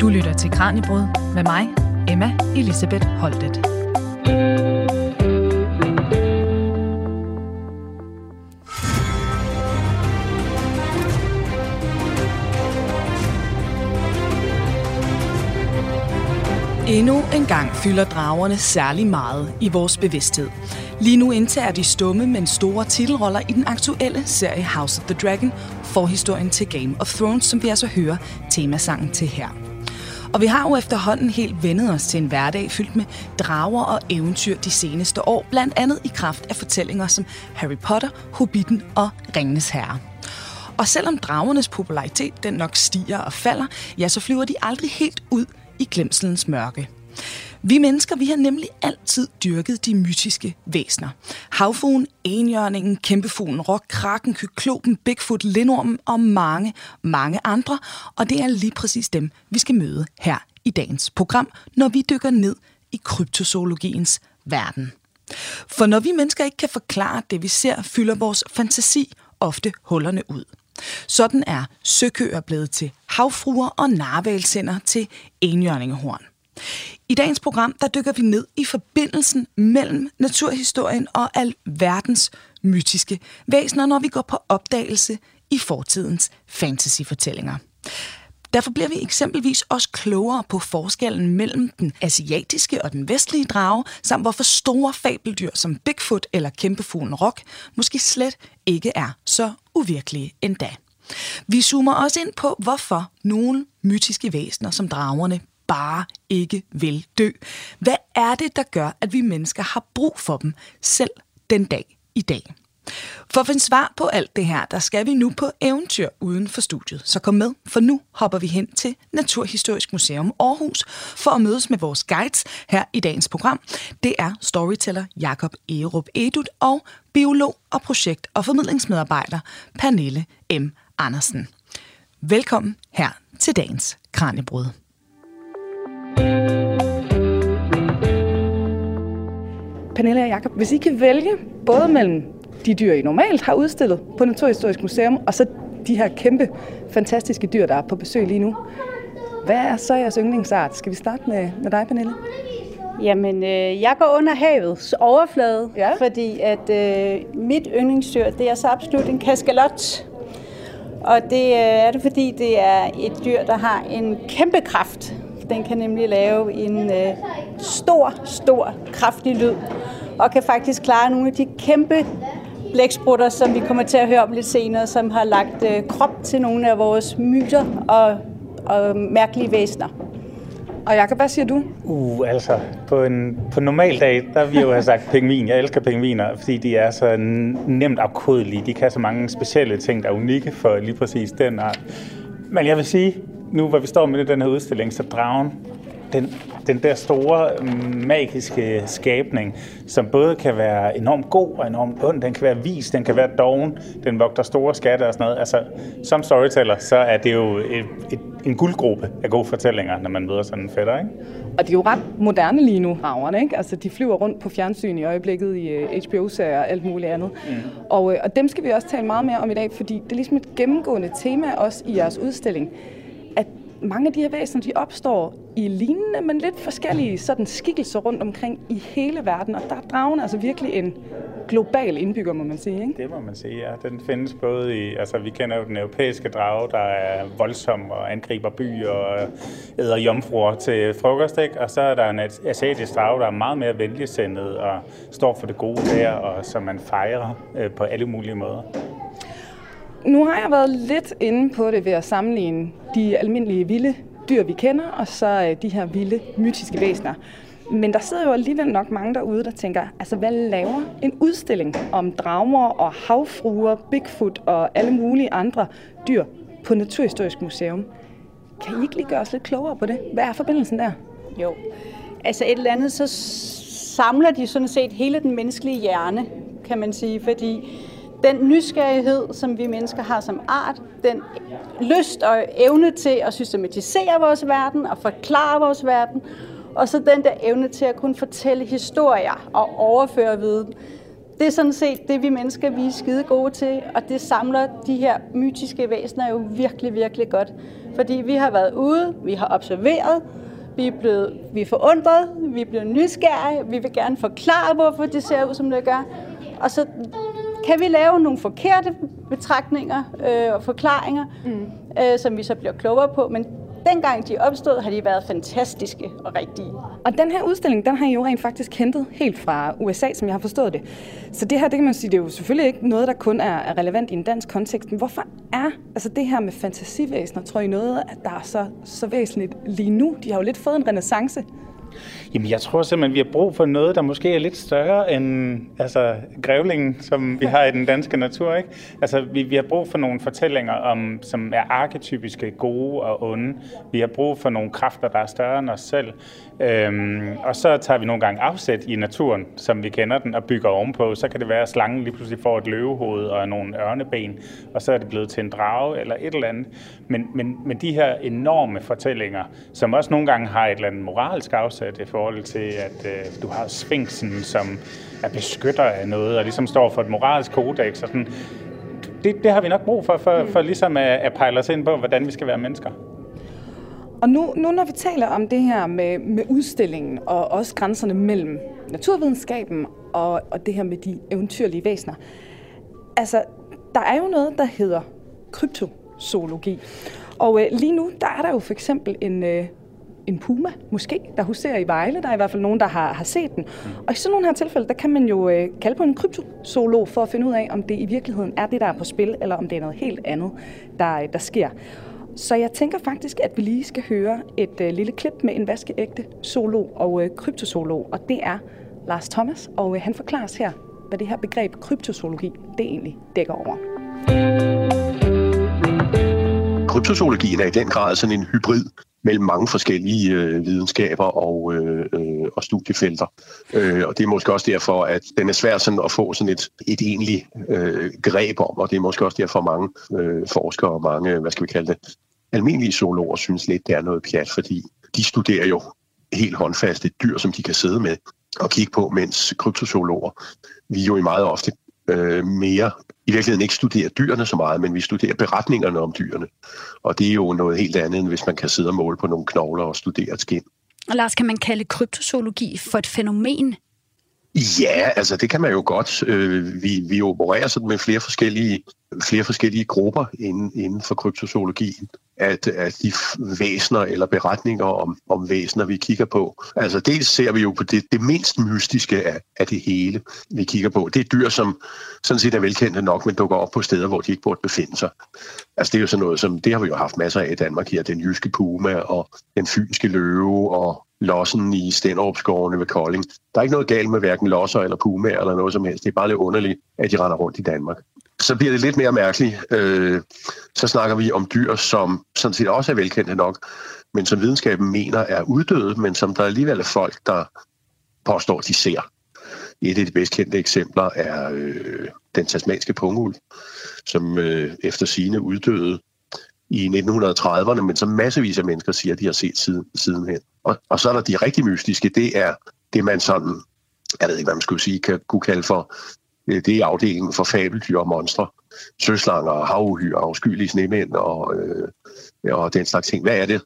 Du lytter til Kranjebrud med mig, Emma Elisabeth Holtet. Endnu en gang fylder dragerne særlig meget i vores bevidsthed. Lige nu indtager de stumme, men store titelroller i den aktuelle serie House of the Dragon, forhistorien til Game of Thrones, som vi altså hører temasangen til her. Og vi har jo efterhånden helt vendet os til en hverdag fyldt med drager og eventyr de seneste år, blandt andet i kraft af fortællinger som Harry Potter, Hobbiten og Ringenes Herre. Og selvom dragernes popularitet den nok stiger og falder, ja, så flyver de aldrig helt ud i glemselens mørke. Vi mennesker, vi har nemlig altid dyrket de mytiske væsner. Havfuglen, enhjørningen, kæmpefuglen, rock, kraken, kyklopen, bigfoot, lindormen og mange, mange andre. Og det er lige præcis dem, vi skal møde her i dagens program, når vi dykker ned i kryptozoologiens verden. For når vi mennesker ikke kan forklare det, vi ser, fylder vores fantasi ofte hullerne ud. Sådan er søkøer blevet til havfruer og narvalsender til enhjørningehorn. I dagens program der dykker vi ned i forbindelsen mellem naturhistorien og alverdens mytiske væsener, når vi går på opdagelse i fortidens fantasyfortællinger. Derfor bliver vi eksempelvis også klogere på forskellen mellem den asiatiske og den vestlige drage, samt hvorfor store fabeldyr som Bigfoot eller kæmpefuglen Rock måske slet ikke er så uvirkelige endda. Vi zoomer også ind på, hvorfor nogle mytiske væsener som dragerne bare ikke vil dø. Hvad er det, der gør, at vi mennesker har brug for dem selv den dag i dag? For at finde svar på alt det her, der skal vi nu på eventyr uden for studiet. Så kom med, for nu hopper vi hen til Naturhistorisk Museum Aarhus for at mødes med vores guides her i dagens program. Det er storyteller Jakob Erup Edut og biolog og projekt- og formidlingsmedarbejder Pernille M. Andersen. Velkommen her til dagens Kranjebrud. Pernille og Jakob, hvis I kan vælge både mellem de dyr, I normalt har udstillet på Naturhistorisk Museum, og så de her kæmpe, fantastiske dyr, der er på besøg lige nu. Hvad er så jeres yndlingsart? Skal vi starte med, med dig, Pernille? Jamen, øh, jeg går under havets overflade, ja. fordi at øh, mit yndlingsdyr, det er så absolut en kaskalot. Og det øh, er det, fordi det er et dyr, der har en kæmpe kraft. Den kan nemlig lave en øh, stor, stor, kraftig lyd, og kan faktisk klare nogle af de kæmpe blæksprutter, som vi kommer til at høre om lidt senere, som har lagt øh, krop til nogle af vores myter og, og mærkelige væsener. Og Jacob, hvad siger du? Uh, altså, på en, på en normal dag, der vil jeg jo have sagt pingvin. Jeg elsker pingviner, fordi de er så nemt afkodelige. De kan så mange specielle ting, der er unikke for lige præcis den art. Men jeg vil sige, nu hvor vi står med den her udstilling, så dragen, den, den der store magiske skabning, som både kan være enormt god og enormt ond, den kan være vis, den kan være doven, den vogter store skatte og sådan noget. Altså, som storyteller, så er det jo et, et, en guldgruppe af gode fortællinger, når man møder sådan en fætter, ikke? Og de er jo ret moderne lige nu, raverne, ikke? Altså, de flyver rundt på fjernsyn i øjeblikket i HBO-serier og alt muligt andet. Mm. Og, øh, og dem skal vi også tale meget mere om i dag, fordi det er ligesom et gennemgående tema også i jeres udstilling mange af de her væsener, de opstår i lignende, men lidt forskellige sådan skikkelser rundt omkring i hele verden, og der er dragen altså virkelig en global indbygger, må man sige. Ikke? Det må man sige, ja. Den findes både i, altså vi kender jo den europæiske drage, der er voldsom og angriber byer og æder jomfruer til frokost, ikke? og så er der en asiatisk drage, der er meget mere venligsindet og står for det gode der, og som man fejrer øh, på alle mulige måder. Nu har jeg været lidt inde på det ved at sammenligne de almindelige vilde dyr, vi kender, og så øh, de her vilde, mytiske væsener. Men der sidder jo alligevel nok mange derude, der tænker, altså hvad laver en udstilling om drager og havfruer, Bigfoot og alle mulige andre dyr på Naturhistorisk Museum? Kan I ikke lige gøre os lidt klogere på det? Hvad er forbindelsen der? Jo, altså et eller andet, så samler de sådan set hele den menneskelige hjerne, kan man sige, fordi den nysgerrighed, som vi mennesker har som art, den lyst og evne til at systematisere vores verden og forklare vores verden, og så den der evne til at kunne fortælle historier og overføre viden, det er sådan set det, vi mennesker vi er skide gode til, og det samler de her mytiske væsener jo virkelig, virkelig godt. Fordi vi har været ude, vi har observeret, vi er, blevet, vi er forundret, vi er blevet nysgerrige, vi vil gerne forklare, hvorfor det ser ud, som det gør. Og så kan vi lave nogle forkerte betragtninger øh, og forklaringer, mm. øh, som vi så bliver klogere på, men dengang de opstod, har de været fantastiske og rigtige. Og den her udstilling, den har I jo rent faktisk hentet helt fra USA, som jeg har forstået det. Så det her, det kan man sige, det er jo selvfølgelig ikke noget, der kun er relevant i en dansk kontekst. Men hvorfor er altså det her med fantasivæsener, tror I noget, at der er så, så væsentligt lige nu? De har jo lidt fået en renaissance. Jamen, jeg tror simpelthen, vi har brug for noget, der måske er lidt større end altså, grævlingen, som vi har i den danske natur. Ikke? Altså, vi, vi har brug for nogle fortællinger, om, som er arketypiske, gode og onde. Vi har brug for nogle kræfter, der er større end os selv. Øhm, og så tager vi nogle gange afsæt i naturen, som vi kender den, og bygger ovenpå. Så kan det være, at slangen lige pludselig får et løvehoved og nogle ørneben, og så er det blevet til en drage eller et eller andet. Men, men, men de her enorme fortællinger, som også nogle gange har et eller andet moralsk afsæt i forhold til, at øh, du har sfinksen, som er beskytter af noget, og ligesom står for et moralsk kodex. Og sådan. Det, det har vi nok brug for, for, for ligesom at, at pejle os ind på, hvordan vi skal være mennesker. Og nu, nu når vi taler om det her med, med udstillingen, og også grænserne mellem naturvidenskaben og, og det her med de eventyrlige væsener, altså, der er jo noget, der hedder kryptozoologi. Og øh, lige nu, der er der jo for eksempel en, øh, en puma, måske, der huserer i Vejle. Der er i hvert fald nogen, der har, har set den. Mm. Og i sådan nogle her tilfælde, der kan man jo øh, kalde på en kryptozoolog for at finde ud af, om det i virkeligheden er det, der er på spil, eller om det er noget helt andet, der, der sker. Så jeg tænker faktisk, at vi lige skal høre et øh, lille klip med en vaskeægte solo og øh, kryptozoolog, og det er Lars Thomas, og øh, han forklarer os her, hvad det her begreb kryptozoologi, det egentlig dækker over. Kryptozoologien er i den grad sådan en hybrid mellem mange forskellige øh, videnskaber og, øh, øh, og studiefelter. Øh, og det er måske også derfor, at den er svær sådan at få sådan et, et egentligt øh, greb om, og det er måske også derfor, mange øh, forskere og mange, hvad skal vi kalde det, almindelige zoologer synes lidt, det er noget pjat, fordi de studerer jo helt håndfast et dyr, som de kan sidde med og kigge på, mens kryptozoologer, vi jo i meget ofte øh, mere i virkeligheden ikke studerer dyrene så meget, men vi studerer beretningerne om dyrene. Og det er jo noget helt andet, end hvis man kan sidde og måle på nogle knogler og studere et skin. Og Lars, kan man kalde kryptozoologi for et fænomen? Ja, altså det kan man jo godt. Øh, vi, vi opererer sådan med flere forskellige, flere forskellige grupper inden, inden for kryptozoologien at, at de væsner eller beretninger om, om væsner, vi kigger på. Altså dels ser vi jo på det, det mindst mystiske af, af det hele, vi kigger på. Det er dyr, som sådan set er velkendte nok, men dukker op på steder, hvor de ikke burde befinde sig. Altså det er jo sådan noget, som det har vi jo haft masser af i Danmark her. Den jyske puma og den fynske løve og lossen i Stenderup-skovene ved Kolding. Der er ikke noget galt med hverken losser eller pumaer eller noget som helst. Det er bare lidt underligt, at de render rundt i Danmark så bliver det lidt mere mærkeligt. Øh, så snakker vi om dyr, som sådan set også er velkendte nok, men som videnskaben mener er uddøde, men som der alligevel er folk, der påstår, de ser. Et af de bedst kendte eksempler er øh, den tasmanske pungul, som øh, efter sine uddøde i 1930'erne, men som massevis af mennesker siger, de har set siden, sidenhen. Og, og så er der de rigtig mystiske, det er det, man sådan, jeg ved ikke, hvad man skulle sige, kan, kunne kalde for øh, det er afdelingen for fabeldyr og monstre. Søslanger, havuhyr, afskyelige snemænd og, øh, og den slags ting. Hvad er det?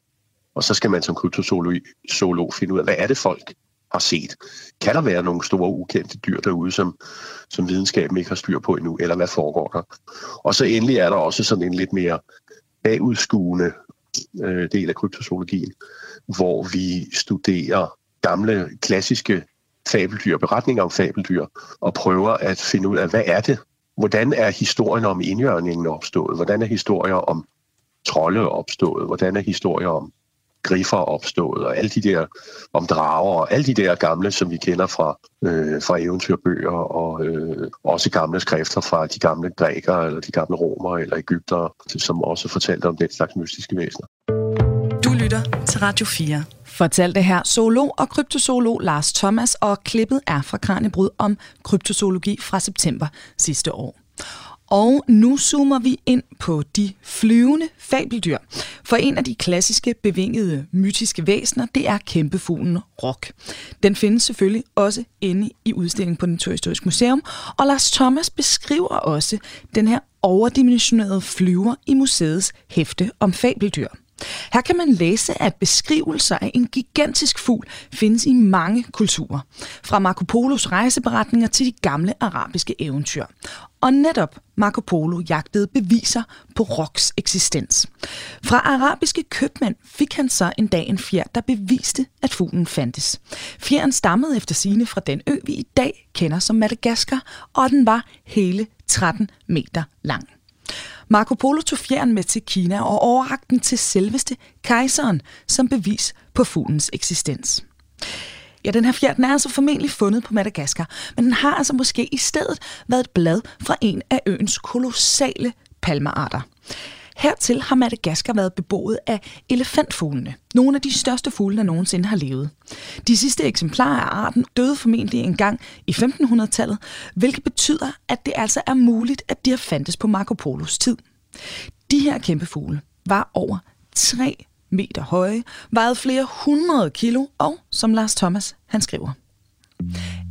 Og så skal man som kryptozoolog finde ud af, hvad er det folk har set? Kan der være nogle store ukendte dyr derude, som, som videnskaben ikke har styr på endnu, eller hvad foregår der? Og så endelig er der også sådan en lidt mere bagudskuende øh, del af kryptozoologien, hvor vi studerer gamle, klassiske fabeldyr, beretninger om fabeldyr, og prøver at finde ud af, hvad er det? Hvordan er historien om indjørningen opstået? Hvordan er historier om trolde opstået? Hvordan er historier om griffer opstået? Og alle de der om drager, og alle de der gamle, som vi kender fra, øh, fra eventyrbøger, og øh, også gamle skrifter fra de gamle grækere, eller de gamle romere, eller egyptere, som også fortalte om den slags mystiske væsener. Til Radio 4 fortalte her zoolog og kryptozoolog Lars Thomas, og klippet er fra Kranjebrud om kryptozoologi fra september sidste år. Og nu zoomer vi ind på de flyvende fabeldyr. For en af de klassiske, bevingede, mytiske væsener, det er kæmpefuglen Rock. Den findes selvfølgelig også inde i udstillingen på Naturhistorisk Museum, og Lars Thomas beskriver også den her overdimensionerede flyver i museets hæfte om fabeldyr. Her kan man læse, at beskrivelser af en gigantisk fugl findes i mange kulturer. Fra Marco Polos rejseberetninger til de gamle arabiske eventyr. Og netop Marco Polo jagtede beviser på Roks eksistens. Fra arabiske købmænd fik han så en dag en fjer, der beviste, at fuglen fandtes. Fjeren stammede efter sine fra den ø, vi i dag kender som Madagaskar, og den var hele 13 meter lang. Marco Polo tog fjeren med til Kina og overrakte den til selveste kejseren som bevis på fuglens eksistens. Ja, den her fjer, den er altså formentlig fundet på Madagaskar, men den har altså måske i stedet været et blad fra en af øens kolossale palmearter. Hertil har Madagaskar været beboet af elefantfuglene, nogle af de største fugle, der nogensinde har levet. De sidste eksemplarer af arten døde formentlig engang i 1500-tallet, hvilket betyder, at det altså er muligt, at de har fandtes på Marco Polos tid. De her kæmpe fugle var over 3 meter høje, vejede flere hundrede kilo og, som Lars Thomas han skriver,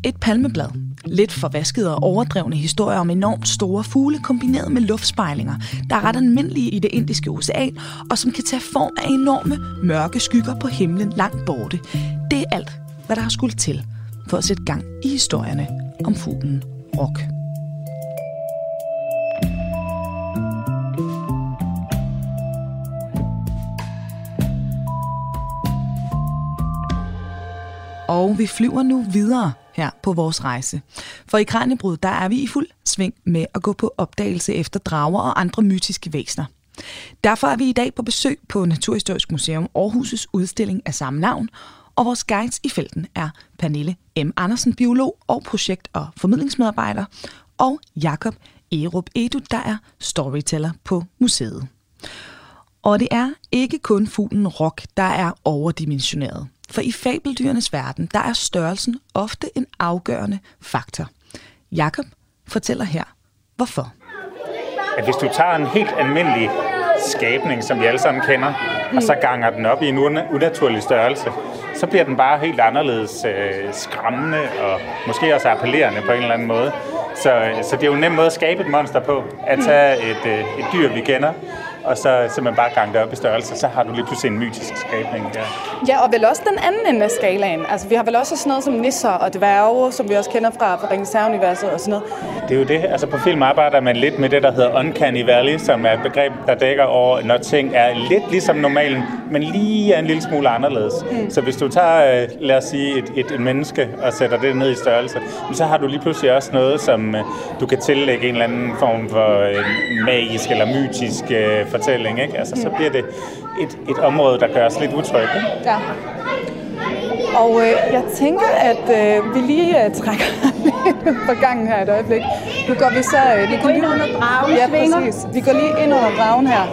et palmeblad. Lidt forvaskede og overdrevne historier om enormt store fugle kombineret med luftspejlinger, der er ret almindelige i det indiske ocean, og som kan tage form af enorme mørke skygger på himlen langt borte. Det er alt, hvad der har skulle til for at sætte gang i historierne om fuglen Rock. Og vi flyver nu videre her på vores rejse. For i Kranjebrud, der er vi i fuld sving med at gå på opdagelse efter drager og andre mytiske væsener. Derfor er vi i dag på besøg på Naturhistorisk Museum Aarhus' udstilling af samme navn, og vores guides i felten er Pernille M. Andersen, biolog og projekt- og formidlingsmedarbejder, og Jakob Erup Edu, der er storyteller på museet. Og det er ikke kun fuglen rock, der er overdimensioneret. For i fabeldyrenes verden, der er størrelsen ofte en afgørende faktor. Jakob fortæller her, hvorfor. At hvis du tager en helt almindelig skabning, som vi alle sammen kender, og så ganger den op i en unaturlig størrelse, så bliver den bare helt anderledes øh, skræmmende og måske også appellerende på en eller anden måde. Så, så det er jo en nem måde at skabe et monster på, at tage et, øh, et dyr, vi kender, og så simpelthen bare gange det op i størrelse, så har du lige pludselig en mytisk skabning der. Ja, og vel også den anden ende af skalaen. Altså, vi har vel også sådan noget som nisser og dværge, som vi også kender fra, fra Ringens universet og sådan noget. Det er jo det. Altså på film arbejder man lidt med det, der hedder Uncanny Valley, som er et begreb, der dækker over, når ting er lidt ligesom normalen, men lige er en lille smule anderledes. Mm. Så hvis du tager, øh, lad os sige, et, et, et menneske og sætter det ned i størrelse, så har du lige pludselig også noget, som øh, du kan tillægge en eller anden form for øh, magisk eller mytisk fortælling. Ikke? Altså, så bliver det et, et område, der gør os lidt utrygge. Ja. Og øh, jeg tænker, at øh, vi lige øh, trækker på gangen her et øjeblik. Nu går vi så... Øh, vi går lige under dragen Ja, præcis. Vi går lige ind under dragen her.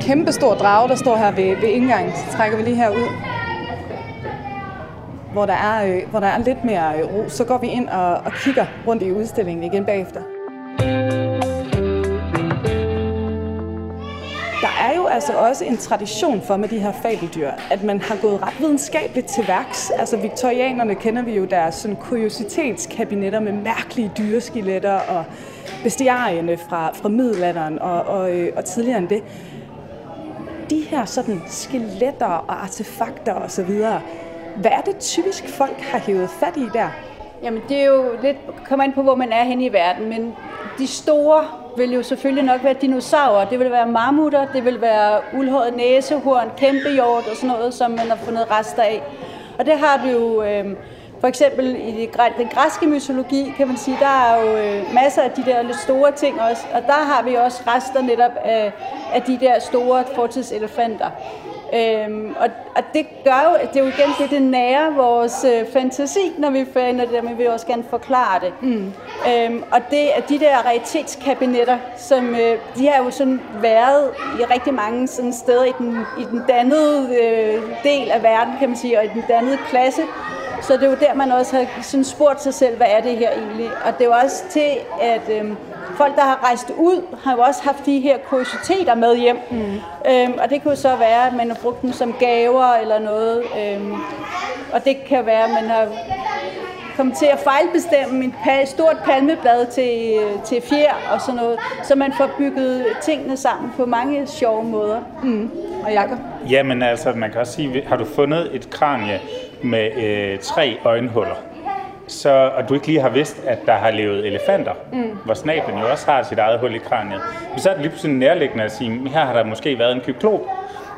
Kæmpe stor drage, der står her ved, ved indgangen. Så trækker vi lige her ud. Hvor der er, øh, hvor der er lidt mere øh, ro. Så går vi ind og, og kigger rundt i udstillingen igen bagefter. Er jo altså også en tradition for med de her fabeldyr, at man har gået ret videnskabeligt til værks. Altså viktorianerne kender vi jo deres sådan, kuriositetskabinetter med mærkelige dyreskeletter og bestiarierne fra, fra middelalderen og, og, øh, og tidligere end det. De her sådan skeletter og artefakter osv., hvad er det typisk folk har hævet fat i der? Jamen det er jo lidt, kommer ind på, hvor man er hen i verden, men de store vil jo selvfølgelig nok være dinosaurer. Det vil være mammutter, det vil være uldhåret næsehorn, kæmpehjort og sådan noget, som man har fundet rester af. Og det har du jo øh, for eksempel i den græske mytologi, kan man sige, der er jo øh, masser af de der lidt store ting også. Og der har vi også rester netop af, af de der store fortidselefanter. Øhm, og, og det gør jo, det er jo igen det, det nærer vores øh, fantasi, når vi finder det der, men vi vil også gerne forklare det. Mm. Øhm, og det er de der raritetskabinetter, som øh, de har jo sådan været i rigtig mange sådan steder i den, i den dannede øh, del af verden, kan man sige, og i den dannede klasse. Så det er jo der, man også har sådan spurgt sig selv, hvad er det her egentlig? Og det er jo også til, at øh, folk, der har rejst ud, har jo også haft de her kuriositeter med hjem. Mm. Øhm, og det kunne så være, at man har brugt dem som gaver eller noget. Øhm, og det kan være, at man har kommet til at fejlbestemme et pal- stort palmeblad til, til fjer og sådan noget. Så man får bygget tingene sammen på mange sjove måder. Mm. Og Jacob? Jamen altså, man kan også sige, har du fundet et kranie med øh, tre øjenhuller, så, og du ikke lige har vidst, at der har levet elefanter, mm. hvor snablen jo også har sit eget hul i kraniet, så er det lige pludselig nærliggende at sige, her har der måske været en kyklop,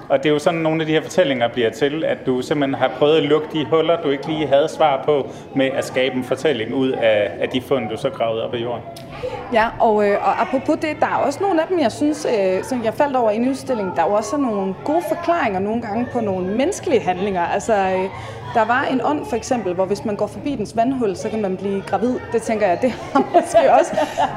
og det er jo sådan, nogle af de her fortællinger bliver til, at du simpelthen har prøvet at lukke de huller, du ikke lige havde svar på, med at skabe en fortælling ud af, af de fund, du så gravede op af jorden. Ja, og, øh, og apropos det, der er også nogle af dem, jeg synes, øh, som jeg faldt over i en udstilling, der er også nogle gode forklaringer nogle gange på nogle menneskelige handlinger. Altså, øh, der var en ånd for eksempel, hvor hvis man går forbi dens vandhul, så kan man blive gravid. Det tænker jeg, det har måske også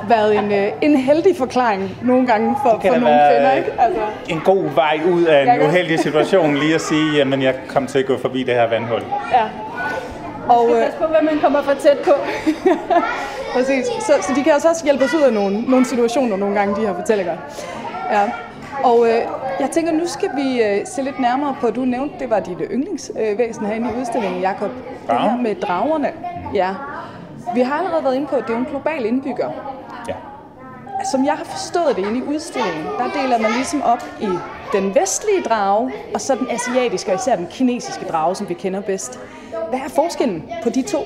været en, øh, en heldig forklaring nogle gange for, for nogle være kvinder. Ikke? Altså, En god vej ud af en uheldig situation, lige at sige, jamen jeg kom til at gå forbi det her vandhul. ja. Og, øh, Pas på, hvad man kommer for tæt på. Præcis. Så, så de kan altså også hjælpe os ud af nogle, nogle situationer nogle gange, de her fortællinger. Ja. Og øh, jeg tænker, nu skal vi øh, se lidt nærmere på, du nævnte, det var dit yndlingsvæsen herinde i udstillingen, Jakob. Det her med dragerne. Ja. Vi har allerede været inde på, at det er en global indbygger. Ja. Som jeg har forstået det inde i udstillingen, der deler man ligesom op i den vestlige drage, og så den asiatiske, og især den kinesiske drage, som vi kender bedst. Hvad er forskellen på de to?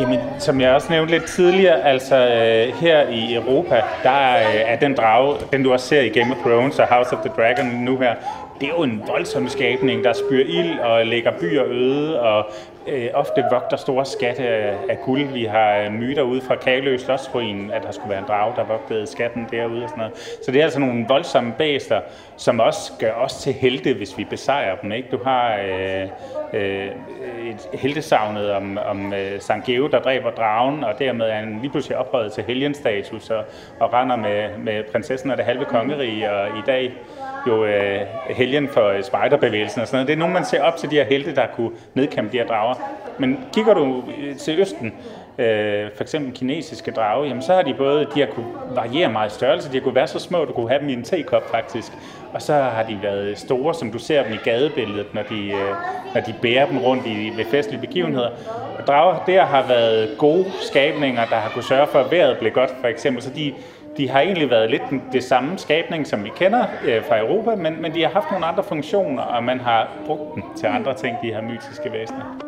Jamen, som jeg også nævnte lidt tidligere, altså øh, her i Europa, der øh, er den drage, den du også ser i Game of Thrones og House of the Dragon nu her, det er jo en voldsom skabning, der spyr ild og lægger byer øde og øh, ofte vogter store skatte af, af guld. Vi har øh, myter ude fra Kalø Slottsruinen, at der skulle være en drage, der vogtede skatten derude og sådan noget. Så det er altså nogle voldsomme bæster, som også gør os til helte, hvis vi besejrer dem. Ikke? Du har øh, øh, et heltesavnet om, om øh, Sankt Geo, der dræber dragen, og dermed er han lige pludselig ophøjet til helgenstatus og, og render med, med prinsessen og det halve kongerige, og i dag jo øh, helgen for øh, spejderbevægelsen og sådan noget. Det er nogen, man ser op til de her helte, der kunne nedkæmpe de her drager. Men kigger du øh, til Østen, øh, for eksempel kinesiske drage, jamen så har de både, de har kunne variere meget i størrelse, de har kunne være så små, du kunne have dem i en tekop faktisk. Og så har de været store, som du ser dem i gadebilledet, når de, øh, når de bærer dem rundt i, ved festlige begivenheder. Og drager der har været gode skabninger, der har kunne sørge for, at vejret blev godt, for eksempel. Så de, de har egentlig været lidt den- det samme skabning, som vi kender øh, fra Europa, men, men de har haft nogle andre funktioner, og man har brugt dem til andre ting, de her mytiske væsener.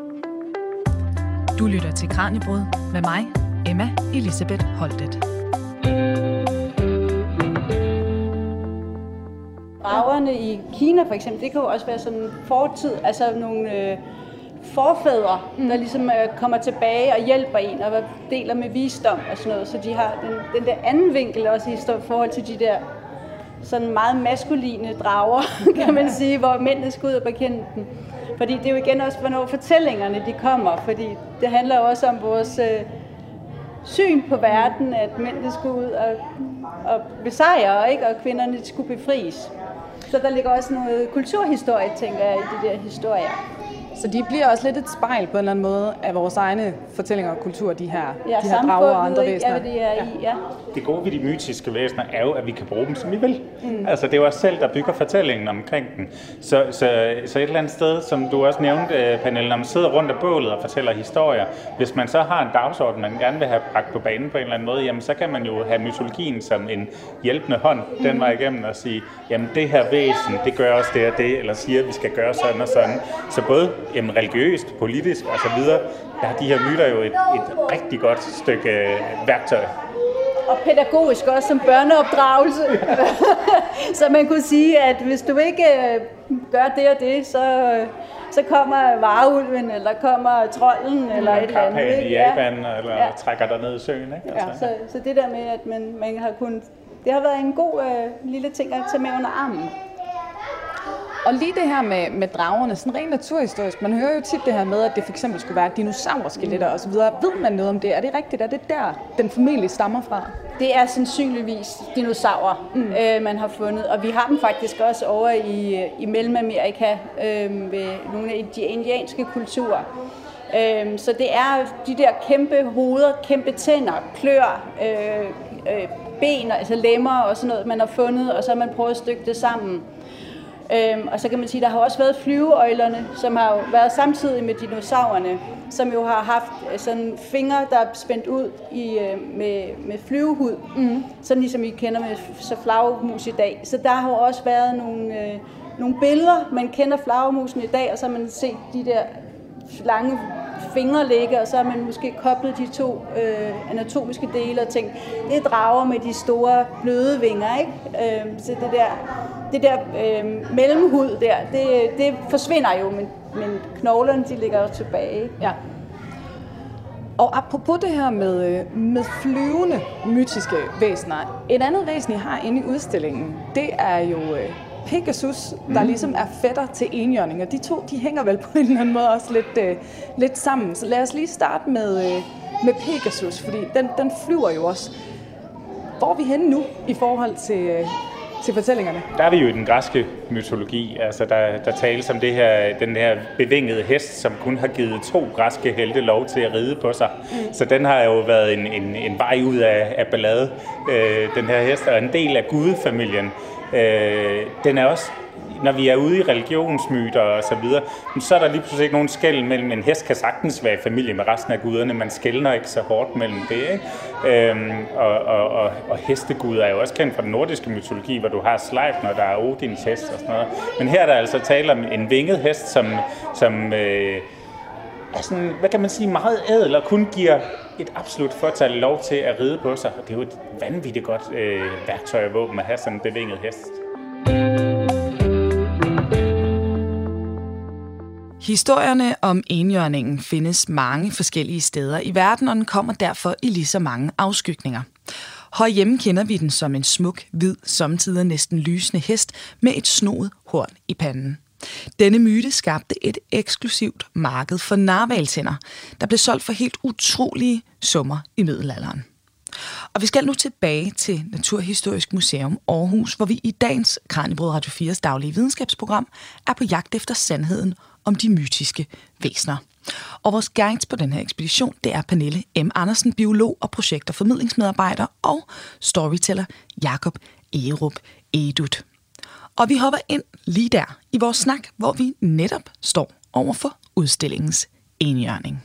Du lytter til Kranjebrud med mig, Emma Elisabeth Holtet. Dragerne i Kina for eksempel, det kan jo også være sådan en fortid, altså nogle øh, forfædre, mm. der ligesom øh, kommer tilbage og hjælper en og deler med visdom og sådan noget. Så de har den, den der anden vinkel også i forhold til de der sådan meget maskuline drager, kan man sige, hvor mændene skal ud og bekende dem. Fordi det er jo igen også, hvornår fortællingerne de kommer, fordi det handler jo også om vores øh, syn på verden, at mændene skulle ud og, og besejre, ikke? og kvinderne de skulle befries. Så der ligger også noget kulturhistorie, tænker jeg, i de der historier. Så de bliver også lidt et spejl på en eller anden måde af vores egne fortællinger og kultur, de her, Ja, de her drager og andre væsener. Ja, hvad de er i, ja. Det gode ved de mytiske væsener er jo, at vi kan bruge dem, som vi vil. Mm. Altså, det er jo os selv, der bygger fortællingen omkring den. Så, så, så et eller andet sted, som du også nævnte, øh, Pernille, når man sidder rundt af bålet og fortæller historier, hvis man så har en dagsorden, man gerne vil have bragt på banen på en eller anden måde, jamen så kan man jo have mytologien som en hjælpende hånd den vej igennem og sige, jamen det her væsen, det gør også det og det, eller siger, at vi skal gøre sådan og sådan. Så både jamen, religiøst, politisk og så videre, der har de her myter jo et, et rigtig godt stykke øh, værktøj. Og pædagogisk også som børneopdragelse. så man kunne sige, at hvis du ikke øh, gør det og det, så, øh, så kommer varulven, eller kommer trolden, eller et eller andet. Ikke? i Japan, eller Ja. trækker dig ned i søen, ikke? Ja, så, så det der med, at man, man har kunnet... Det har været en god øh, lille ting at tage med under armen. Og lige det her med, med dragerne, sådan rent naturhistorisk, man hører jo tit det her med, at det eksempel skulle være dinosaurskeletter mm. osv. Ved man noget om det? Er det rigtigt? Er det der, den formentlig stammer fra? Det er sandsynligvis dinosaurer, mm. øh, man har fundet, og vi har dem faktisk også over i, i Mellemamerika øh, ved nogle af de indianske kulturer. Øh, så det er de der kæmpe hoveder, kæmpe tænder, klør, øh, øh, ben, altså lemmer og sådan noget, man har fundet, og så har man prøvet at stykke det sammen. Øhm, og så kan man sige, der har også været flyveøjlerne, som har jo været samtidig med dinosaurerne, som jo har haft øh, sådan fingre, der er spændt ud i, øh, med, med flyvehud, mm. sådan ligesom I kender med så flagmus i dag. Så der har jo også været nogle, øh, nogle billeder, man kender flagmusen i dag, og så har man set de der lange fingre ligge, og så har man måske koblet de to øh, anatomiske dele og tænkt, det er drager med de store bløde vinger, ikke? Øh, så det der, det der øh, mellemhud der, det, det forsvinder jo, men, men knoglerne de ligger jo tilbage. Ja. Og apropos det her med, øh, med flyvende mytiske væsener, et andet væsen, I har inde i udstillingen, det er jo øh, Pegasus, der mm. ligesom er fætter til enhjørning, og de to, de hænger vel på en eller anden måde også lidt, øh, lidt sammen. Så lad os lige starte med, øh, med Pegasus, fordi den, den flyver jo også. Hvor er vi henne nu i forhold til, øh, til fortællingerne? Der er vi jo i den græske mytologi. Altså, der, der tales om det her, den her bevingede hest, som kun har givet to græske helte lov til at ride på sig. Mm. Så den har jo været en, en, en vej ud af, af ballade, øh, den her hest, og en del af gudefamilien. Øh, den er også når vi er ude i religionsmyter og så videre, så er der lige pludselig ikke nogen skæld mellem, en hest kan sagtens være i familie med resten af guderne, man skældner ikke så hårdt mellem det. Ikke? Øhm, og, og, og, og hesteguder er jo også kendt fra den nordiske mytologi, hvor du har Sleipner, der er Odins hest og sådan noget. Men her er der altså tale om en vinget hest, som, som øh, er sådan, hvad kan man sige, meget ædel og kun giver et absolut fortal lov til at ride på sig. Og det er jo et vanvittigt godt øh, værktøj og våben at have sådan en bevinget hest. Historierne om enhjørningen findes mange forskellige steder i verden, og den kommer derfor i lige så mange afskygninger. Herhjemme kender vi den som en smuk, hvid, samtidig næsten lysende hest med et snoet horn i panden. Denne myte skabte et eksklusivt marked for narvaltænder, der blev solgt for helt utrolige summer i middelalderen. Og vi skal nu tilbage til Naturhistorisk Museum Aarhus, hvor vi i dagens Kranjebrød Radio 4's daglige videnskabsprogram er på jagt efter sandheden om de mytiske væsner. Og vores guides på den her ekspedition, det er Pernille M. Andersen, biolog og projekt- og formidlingsmedarbejder, og storyteller Jakob Erup Edut. Og vi hopper ind lige der i vores snak, hvor vi netop står over for udstillingens enhjørning.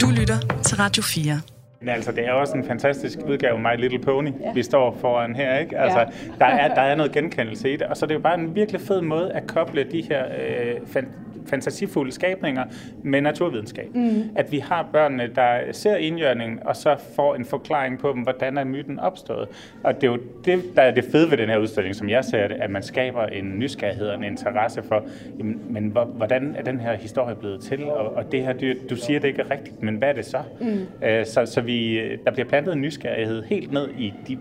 Du lytter til Radio 4. Men altså, det er også en fantastisk udgave af My Little Pony, ja. vi står foran her, ikke? Altså, ja. der, er, der er noget genkendelse i det, og så er det jo bare en virkelig fed måde at koble de her øh, fan, fantasifulde skabninger med naturvidenskab. Mm. At vi har børnene, der ser indjørningen, og så får en forklaring på dem, hvordan er myten opstået. Og det er jo det, der er det fede ved den her udstilling, som jeg ser det, at man skaber en nysgerrighed og en interesse for, jamen, men hvordan er den her historie blevet til? Og, og det her, du, du siger, det ikke er rigtigt, men hvad er det så? Mm. Øh, så, så vi, der bliver plantet en nysgerrighed helt ned i de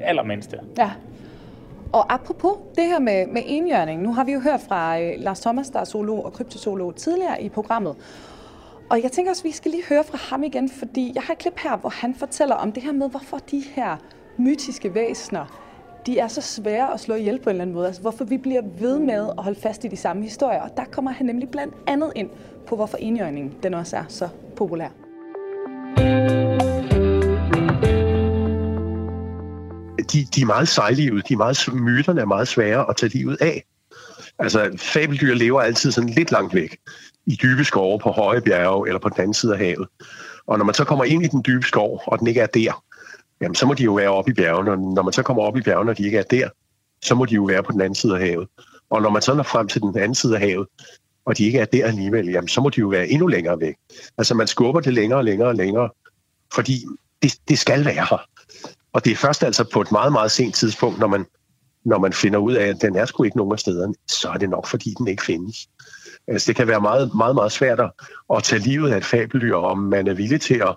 allermindste. Ja. Og apropos det her med, med enhjørning, nu har vi jo hørt fra øh, Lars Thomas, der er solo og kryptozoolog tidligere i programmet. Og jeg tænker også, at vi skal lige høre fra ham igen, fordi jeg har et klip her, hvor han fortæller om det her med, hvorfor de her mytiske væsener, de er så svære at slå ihjel på en eller anden måde. Altså hvorfor vi bliver ved med at holde fast i de samme historier. Og der kommer han nemlig blandt andet ind på, hvorfor enhjørningen den også er så populær. De, de er meget sejlivede, de er meget, myterne er meget svære at tage livet af. Altså, fabeldyr lever altid sådan lidt langt væk, i dybe skove på høje bjerge eller på den anden side af havet. Og når man så kommer ind i den dybe skov, og den ikke er der, jamen så må de jo være oppe i bjergene. Og når man så kommer op i bjergene, og de ikke er der, så må de jo være på den anden side af havet. Og når man så når frem til den anden side af havet, og de ikke er der alligevel, jamen så må de jo være endnu længere væk. Altså man skubber det længere og længere og længere, fordi det, det skal være her. Og det er først altså på et meget, meget sent tidspunkt, når man, når man finder ud af, at den er sgu ikke nogen af stederne, så er det nok, fordi den ikke findes. Altså, det kan være meget, meget, meget svært at tage livet af et fabeldyr, om man er villig til at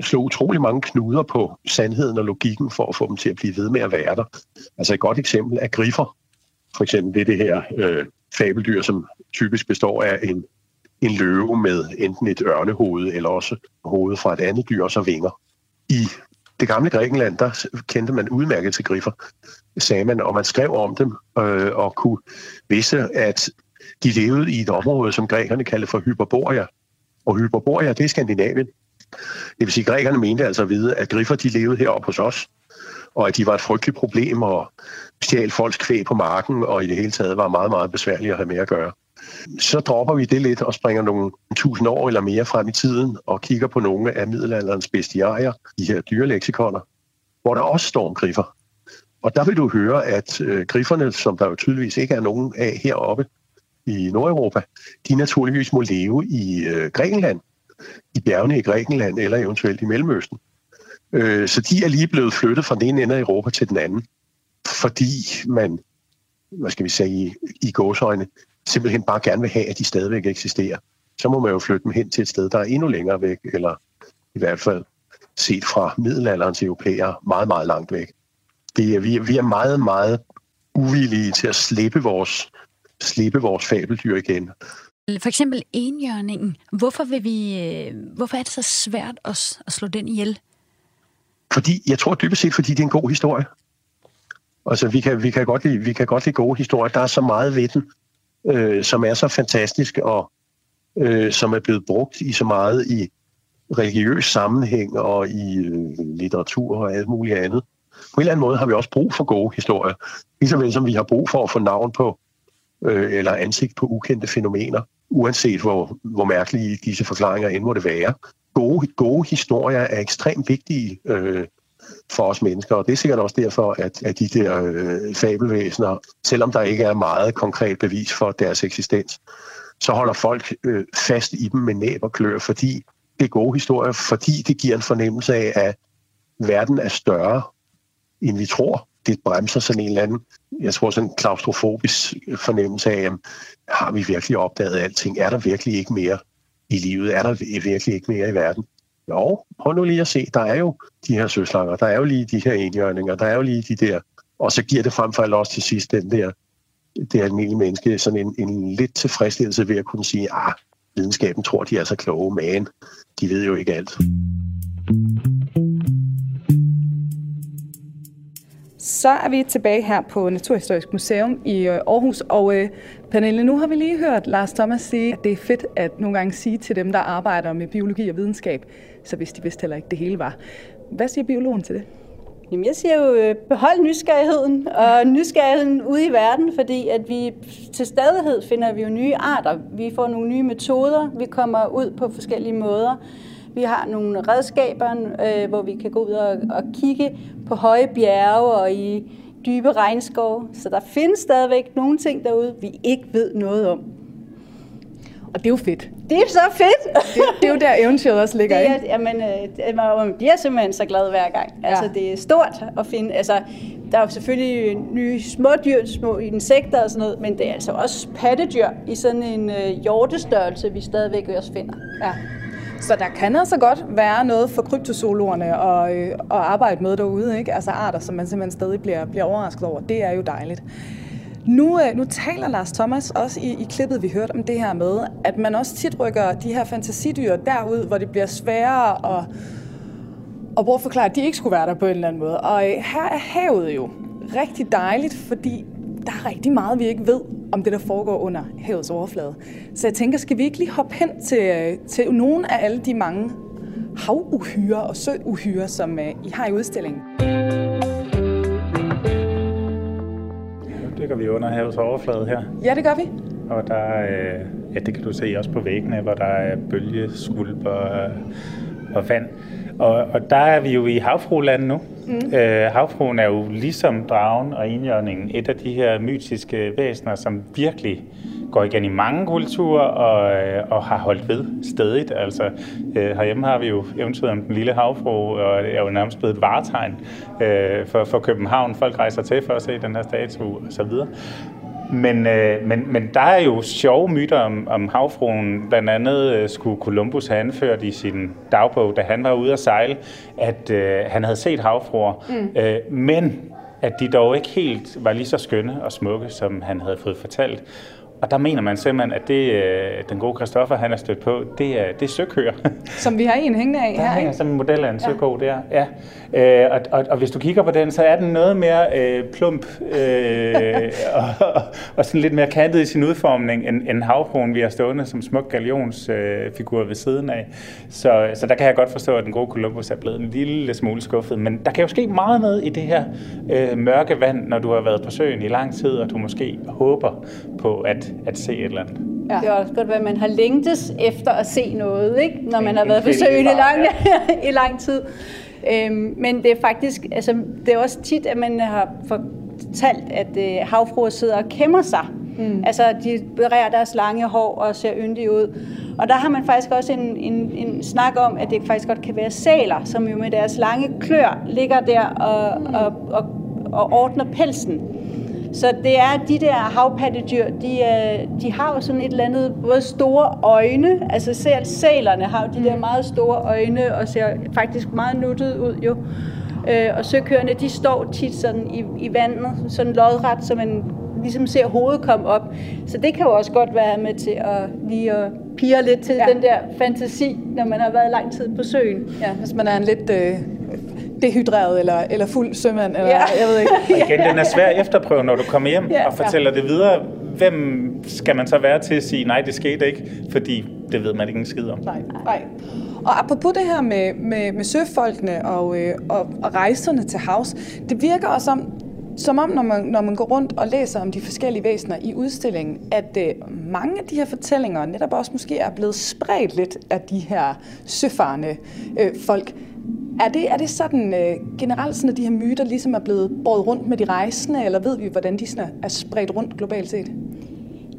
slå utrolig mange knuder på sandheden og logikken for at få dem til at blive ved med at være der. Altså et godt eksempel er griffer. For eksempel det er det her øh, fabeldyr, som typisk består af en, en løve med enten et ørnehoved eller også hovedet fra et andet dyr og så vinger. I det gamle Grækenland, der kendte man udmærket til griffer, sagde man, og man skrev om dem øh, og kunne vise, at de levede i et område, som grækerne kaldte for Hyperborea. Og Hyperborea, det er Skandinavien. Det vil sige, at grækerne mente altså at vide, at griffer de levede heroppe hos os. og at de var et frygteligt problem, og stjal folks kvæg på marken, og i det hele taget var meget, meget besværligt at have med at gøre. Så dropper vi det lidt og springer nogle tusind år eller mere frem i tiden og kigger på nogle af middelalderens bestiarier, de her dyreleksikoner, hvor der også står om griffer. Og der vil du høre, at øh, grifferne, som der jo tydeligvis ikke er nogen af heroppe i Nordeuropa, de naturligvis må leve i øh, Grækenland, i bjergene i Grækenland eller eventuelt i Mellemøsten. Øh, så de er lige blevet flyttet fra den ene ende af Europa til den anden, fordi man, hvad skal vi sige, i, i gåsøjne, simpelthen bare gerne vil have, at de stadigvæk eksisterer. Så må man jo flytte dem hen til et sted, der er endnu længere væk, eller i hvert fald set fra middelalderens europæere meget, meget langt væk. Det er, vi, vi er meget, meget uvillige til at slippe vores, slippe vores fabeldyr igen. For eksempel enhjørningen. Hvorfor, vil vi, øh, hvorfor er det så svært at, at slå den ihjel? Fordi, jeg tror dybest set, fordi det er en god historie. Altså, vi kan, vi kan, godt, lide, vi kan godt lide gode historier. Der er så meget ved den, øh, som er så fantastisk, og øh, som er blevet brugt i så meget i religiøs sammenhæng og i øh, litteratur og alt muligt andet. På en eller anden måde har vi også brug for gode historier. Ligeså som vi har brug for at få navn på øh, eller ansigt på ukendte fænomener, uanset hvor, hvor mærkelige disse forklaringer end måtte være. Gode, gode historier er ekstremt vigtige øh, for os mennesker, og det er sikkert også derfor, at, at de der øh, fabelvæsener, selvom der ikke er meget konkret bevis for deres eksistens, så holder folk øh, fast i dem med næb og klør, fordi det er gode historier, fordi det giver en fornemmelse af, at verden er større, end vi tror. Det bremser sådan en eller anden, jeg tror sådan en klaustrofobisk fornemmelse af, at har vi virkelig opdaget alting? Er der virkelig ikke mere i livet? Er der virkelig ikke mere i verden? Jo, prøv nu lige at se, der er jo de her søslanger, der er jo lige de her enhjørninger, der er jo lige de der, og så giver det frem for alt også til sidst den der, det almindelige menneske, sådan en, en lidt tilfredsstillelse ved at kunne sige, ah, videnskaben tror, de er så kloge, men de ved jo ikke alt. Så er vi tilbage her på Naturhistorisk Museum i øh, Aarhus, og øh, Pernille, nu har vi lige hørt Lars Thomas sige, at det er fedt at nogle gange sige til dem, der arbejder med biologi og videnskab, så hvis de vist heller ikke, det hele var. Hvad siger biologen til det? Jamen, jeg siger jo, øh, behold nysgerrigheden, og nysgerrigheden ude i verden, fordi at vi til stadighed finder vi jo nye arter. Vi får nogle nye metoder, vi kommer ud på forskellige måder. Vi har nogle redskaber, øh, hvor vi kan gå ud og, og kigge på høje bjerge og i dybe regnskove. Så der findes stadigvæk nogle ting derude, vi ikke ved noget om. Og det er jo fedt. Det er så fedt. det, det er jo der eventyret også ligger, det er, ikke? Jamen, øh, man bliver simpelthen så glad hver gang. Ja. Altså, det er stort at finde. Altså, der er jo selvfølgelig nye små dyr, små insekter og sådan noget, men det er altså også pattedyr i sådan en øh, hjortestørrelse, vi stadigvæk også finder. Ja. Så der kan altså godt være noget for kryptozoologerne at, øh, at arbejde med derude, ikke? Altså arter, som man simpelthen stadig bliver, bliver overrasket over. Det er jo dejligt. Nu, øh, nu taler Lars Thomas også i, i klippet, vi hørte om det her med, at man også tit rykker de her fantasidyr derud, hvor det bliver sværere at, at bortforklare, at de ikke skulle være der på en eller anden måde. Og øh, her er havet jo rigtig dejligt, fordi der er rigtig meget, vi ikke ved om det, der foregår under havets overflade. Så jeg tænker, skal vi ikke lige hoppe hen til, øh, til nogle af alle de mange havuhyre og søuhyre, som I har i udstillingen? Dykker vi under havets overflade her. Ja, det gør vi. Og der er, ja, det kan du se også på væggene, hvor der er bølgeskulp og, og vand. Og, og der er vi jo i havfrueland nu. Mm. Øh, havfruen er jo ligesom dragen og indjørningen et af de her mytiske væsener, som virkelig går igen i mange kulturer og, øh, og har holdt ved stedigt. Altså, øh, herhjemme har vi jo eventyret om den lille havfru, og det er jo nærmest blevet et varetegn øh, for, for København. Folk rejser til for at se den her statue og så videre. Men, øh, men, men der er jo sjove myter om, om havfruen. Blandt andet øh, skulle Columbus have anført i sin dagbog, da han var ude at sejle, at øh, han havde set havfruer, mm. øh, men at de dog ikke helt var lige så skønne og smukke, som han havde fået fortalt. Og der mener man simpelthen, at det, øh, den gode Christoffer, han har stødt på, det er, det er søkøer. Som vi har en hængende af der her, hænger som en model af en søko der. Ja. Øh, og, og, og hvis du kigger på den, så er den noget mere øh, plump øh, og, og, og sådan lidt mere kantet i sin udformning end, end havfruen, vi har stående som smuk galionsfigur øh, ved siden af. Så, så der kan jeg godt forstå, at den gode Columbus er blevet en lille smule skuffet. Men der kan jo ske meget med i det her øh, mørke vand, når du har været på søen i lang tid, og du måske håber på at, at se et eller andet. Ja. Det er også godt, at man har længtes efter at se noget, ikke? når man En- har været søen i lang, i lang tid. Øhm, men det er faktisk, altså, det er også tit, at man har fortalt, at øh, havfruer sidder og kæmmer sig. Mm. Altså, de berærer deres lange hår og ser yndige ud. Og der har man faktisk også en, en, en snak om, at det faktisk godt kan være sæler, som jo med deres lange klør ligger der og, mm. og, og, og ordner pelsen. Så det er de der havpattedyr, de, øh, de har jo sådan et eller andet, både store øjne, altså selv sælerne har jo de der meget store øjne og ser faktisk meget nuttet ud jo. Øh, og søkøerne, de står tit sådan i, i vandet, sådan lodret, så man ligesom ser hovedet komme op. Så det kan jo også godt være med til at lige at pire lidt til ja. den der fantasi, når man har været lang tid på søen. Ja, hvis man er en lidt øh, dehydreret eller, eller fuld sømand, eller Ja. jeg ved ikke. Og igen, den er svær at efterprøve, når du kommer hjem Ja. og fortæller det videre. Hvem skal man så være til at sige, nej, det skete ikke, fordi det ved man ikke en skid om. Nej, nej. Og apropos det her med, med, med søfolkene og, øh, og, og rejserne til havs, det virker også om, som om, når man, når man går rundt og læser om de forskellige væsener i udstillingen, at øh, mange af de her fortællinger netop også måske er blevet spredt lidt af de her søfarende øh, folk. Er det, er det sådan øh, generelt sådan, at de her myter ligesom er blevet båret rundt med de rejsende, eller ved vi, hvordan de sådan er, er spredt rundt globalt set?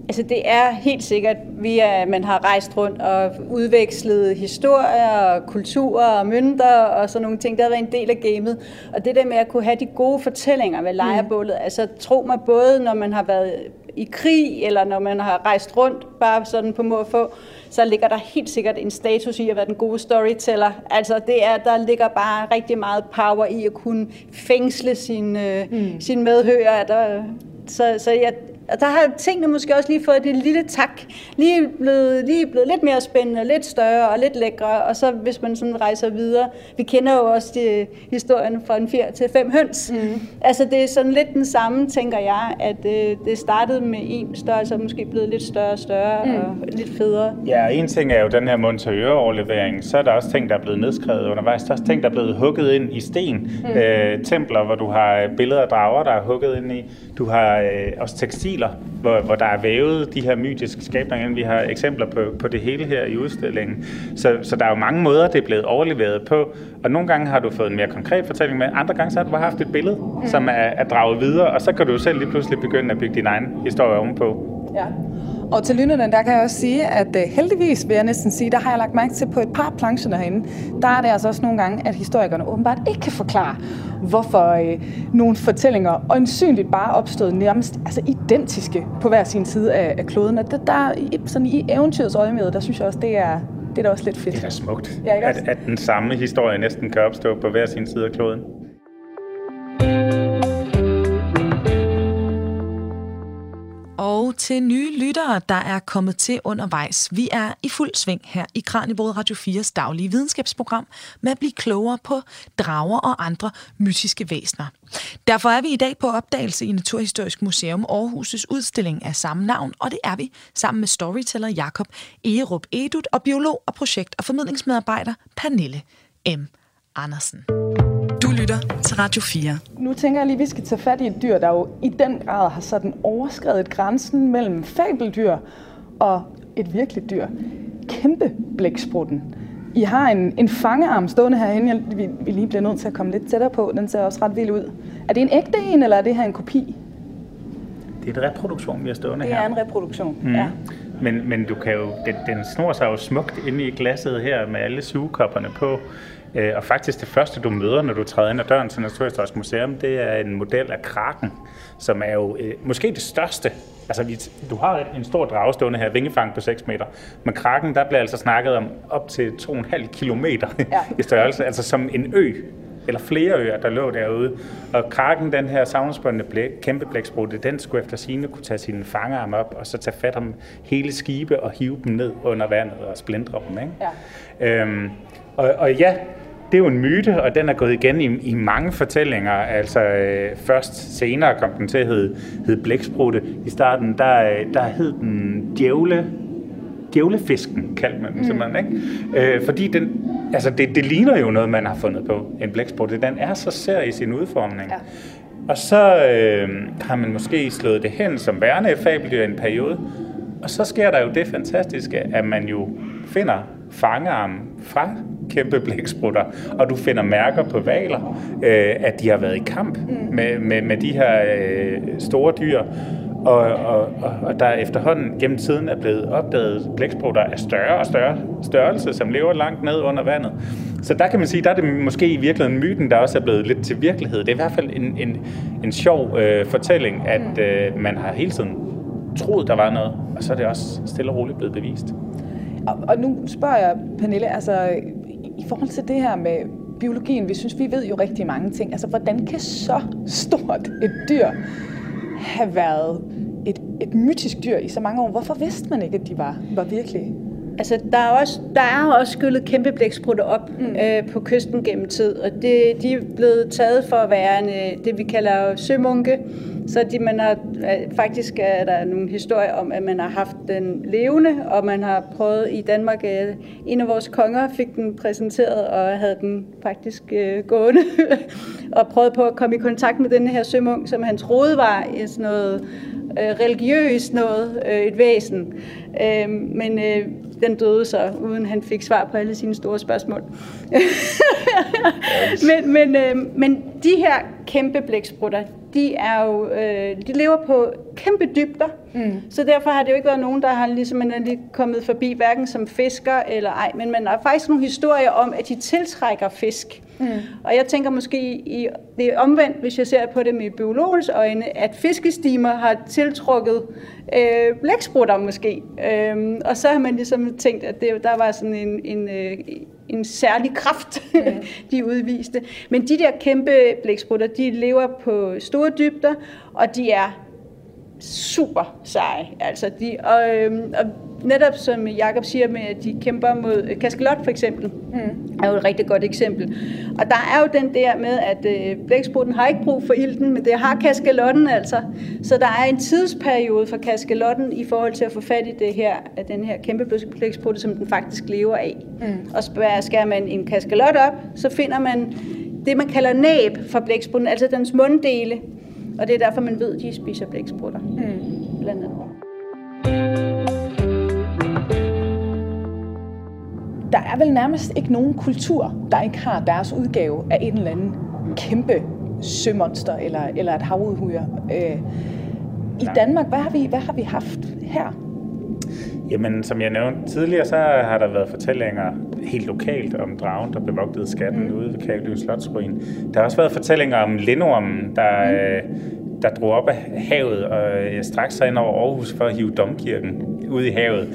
Altså det er helt sikkert, via at man har rejst rundt og udvekslet historier, og kulturer og mønter og sådan nogle ting. Det har været en del af gamet. Og det der med at kunne have de gode fortællinger ved lejrebålet, mm. altså tro mig både, når man har været i krig, eller når man har rejst rundt, bare sådan på må få, så ligger der helt sikkert en status i at være den gode storyteller. Altså det er, der ligger bare rigtig meget power i at kunne fængsle sin, øh, mm. sin medhører. Der, så, så jeg, og der har tingene måske også lige fået det lille tak. Lige blevet, lige blevet lidt mere spændende, lidt større og lidt lækre. Og så hvis man sådan rejser videre. Vi kender jo også de, historien fra en fjer til fem høns. Mm. Altså det er sådan lidt den samme, tænker jeg, at øh, det startede med en størrelse og måske blevet lidt større og større mm. og lidt federe. Ja, en ting er jo den her Monteriør-overlevering. Så er der også ting, der er blevet nedskrevet undervejs. Der er også ting, der er blevet hugget ind i sten. Mm. Øh, templer, hvor du har billeder af drager, der er hugget ind i. Du har øh, også tekstiler, hvor, hvor der er vævet de her mytiske skabninger. Vi har eksempler på, på det hele her i udstillingen. Så, så der er jo mange måder, det er blevet overleveret på. Og nogle gange har du fået en mere konkret fortælling med. Andre gange så har du bare haft et billede, mm. som er, er draget videre. Og så kan du selv lige pludselig begynde at bygge din egen historie ovenpå. Ja. Og til lytterne, der kan jeg også sige, at uh, heldigvis vil jeg næsten sige, der har jeg lagt mærke til på et par plancher derinde, der er det altså også nogle gange, at historikerne åbenbart ikke kan forklare, hvorfor uh, nogle fortællinger øjensynligt bare opstod nærmest altså identiske på hver sin side af, af kloden. Og det, der, i- sådan i eventyrets øjemed, der synes jeg også, det er, det er da også lidt fedt. Det er smukt, Ja, at, at den samme historie næsten kan opstå på hver sin side af kloden. Til nye lyttere, der er kommet til undervejs. Vi er i fuld sving her i Kranjebrød Radio 4's daglige videnskabsprogram med at blive klogere på drager og andre mytiske væsener. Derfor er vi i dag på opdagelse i Naturhistorisk Museum Aarhus' udstilling af samme navn, og det er vi sammen med storyteller Jakob Egerup Edut og biolog og projekt- og formidlingsmedarbejder Pernille M. Andersen. Lytter til Radio 4. Nu tænker jeg lige, at vi skal tage fat i et dyr, der jo i den grad har sådan overskrevet grænsen mellem fabeldyr og et virkeligt dyr. Kæmpe blæksprutten. I har en, en fangearm stående herhen, jeg, vi, vi lige bliver nødt til at komme lidt tættere på. Den ser også ret vild ud. Er det en ægte en, eller er det her en kopi? Det er en reproduktion, vi har stående Det her. er en reproduktion, Mm. ja. Men, men du kan jo, den, den snor sig jo smukt inde i glasset her med alle sugekopperne på. Øh, Og faktisk det første, du møder, når du træder ind ad døren til Naturhistorisk Museum, det er en model af kraken, som er jo øh, måske det største. Altså, vi, du har en stor drage stående her, vingefang på 6 meter. Men kraken, der bliver altså snakket om op til 2,5 kilometer Ja. i størrelse, altså som en ø. eller flere øer, der lå derude. Og krakken, den her savnsbundne blæk, kæmpe blæksprutte, den skulle efter sine kunne tage sine fangerarm op, og så tage fat om hele skibe og hive dem ned under vandet og splindre dem. Ikke? Ja. Øhm, og, og ja, det er jo en myte, og den er gået igen i, i mange fortællinger. Altså øh, først senere kom den til at hedde, hedde blæksprutte. I starten, der, der hed den djævle djævlefisken, kaldte man den mm. simpelthen, ikke? Øh, fordi den, altså det, det ligner jo noget, man har fundet på, en blæksprutte. Den er så sær i sin udformning. Ja. Og så øh, har man måske slået det hen som værende et fabeldyr i en periode, og så sker der jo det fantastiske, at man jo finder fangearm fra kæmpe blæksprutter, og du finder mærker på valer, øh, at de har været i kamp mm. med, med, med de her øh, store dyr, og, og, og, og der efterhånden gennem tiden er blevet opdaget blæksprutter af større og større størrelse, som lever langt ned under vandet. Så der kan man sige, der er det måske i virkeligheden myten, der også er blevet lidt til virkelighed. Det er i hvert fald en, en, en sjov øh, fortælling, at mm. øh, man har hele tiden troet, der var noget, og så er det også stille og roligt blevet bevist. Og, og nu spørger jeg, Pernille, altså i forhold til det her med biologien, vi synes, vi ved jo rigtig mange ting. Altså, hvordan kan så stort et dyr have været et, et mytisk dyr i så mange år? Hvorfor vidste man ikke, at de var, var virkelige? Altså, der er også, der er også skyllet kæmpe blæksprutter op mm. øh, på kysten gennem tid, og det, de er blevet taget for at være en, øh, det, vi kalder sømunke. Så de, man har, øh, faktisk er der nogle historier om, at man har haft den levende, og man har prøvet i Danmark, øh, en af vores konger fik den præsenteret, og havde den faktisk øh, gående, og prøvet på at komme i kontakt med den her sømunk, som han troede var sådan noget øh, religiøst noget, øh, et væsen. Øh, men øh, den døde så, uden han fik svar på alle sine store spørgsmål. men, men, øh, men de her kæmpe blæksprutter, de, er jo, øh, de lever på kæmpe dybder, mm. så derfor har det jo ikke været nogen, der har ligesom, man er lige kommet forbi, hverken som fisker eller ej, men man har faktisk nogle historier om, at de tiltrækker fisk. Mm. Og jeg tænker måske, i, det er omvendt, hvis jeg ser på det med biologens øjne, at fiskestimer har tiltrukket øh, blæksprutter måske. Øhm, og så har man ligesom tænkt, at det, der var sådan en, en, øh, en særlig kraft, mm. de udviste. Men de der kæmpe blæksprutter, de lever på store dybder, og de er super seje. Altså de, og, øhm, og netop som Jakob siger med, at de kæmper mod kaskelot for eksempel, mm. er jo et rigtig godt eksempel. Og der er jo den der med, at øh, blæksprutten har ikke brug for ilten, men det har kaskelotten altså. Så der er en tidsperiode for kaskelotten i forhold til at få fat i det her, den her kæmpe blæksprutte, som den faktisk lever af. Mm. Og skærer man en kaskelot op, så finder man det, man kalder næb for blæksprutten, altså dens munddele. Og det er derfor, man ved, at de spiser blæksprutter. Mm. Blandt andet. der er vel nærmest ikke nogen kultur, der ikke har deres udgave af en eller anden kæmpe sømonster eller, eller et havudhyre. Øh, I Danmark, hvad har, vi, hvad har vi haft her? Jamen, som jeg nævnte tidligere, så har der været fortællinger helt lokalt om dragen, der bevogtede skatten mm. ude ved Kævløs Slotsruin. Der har også været fortællinger om Lindormen, der, mm. øh, der drog op af havet og øh, straks sig ind over Aarhus for at hive domkirken ud i havet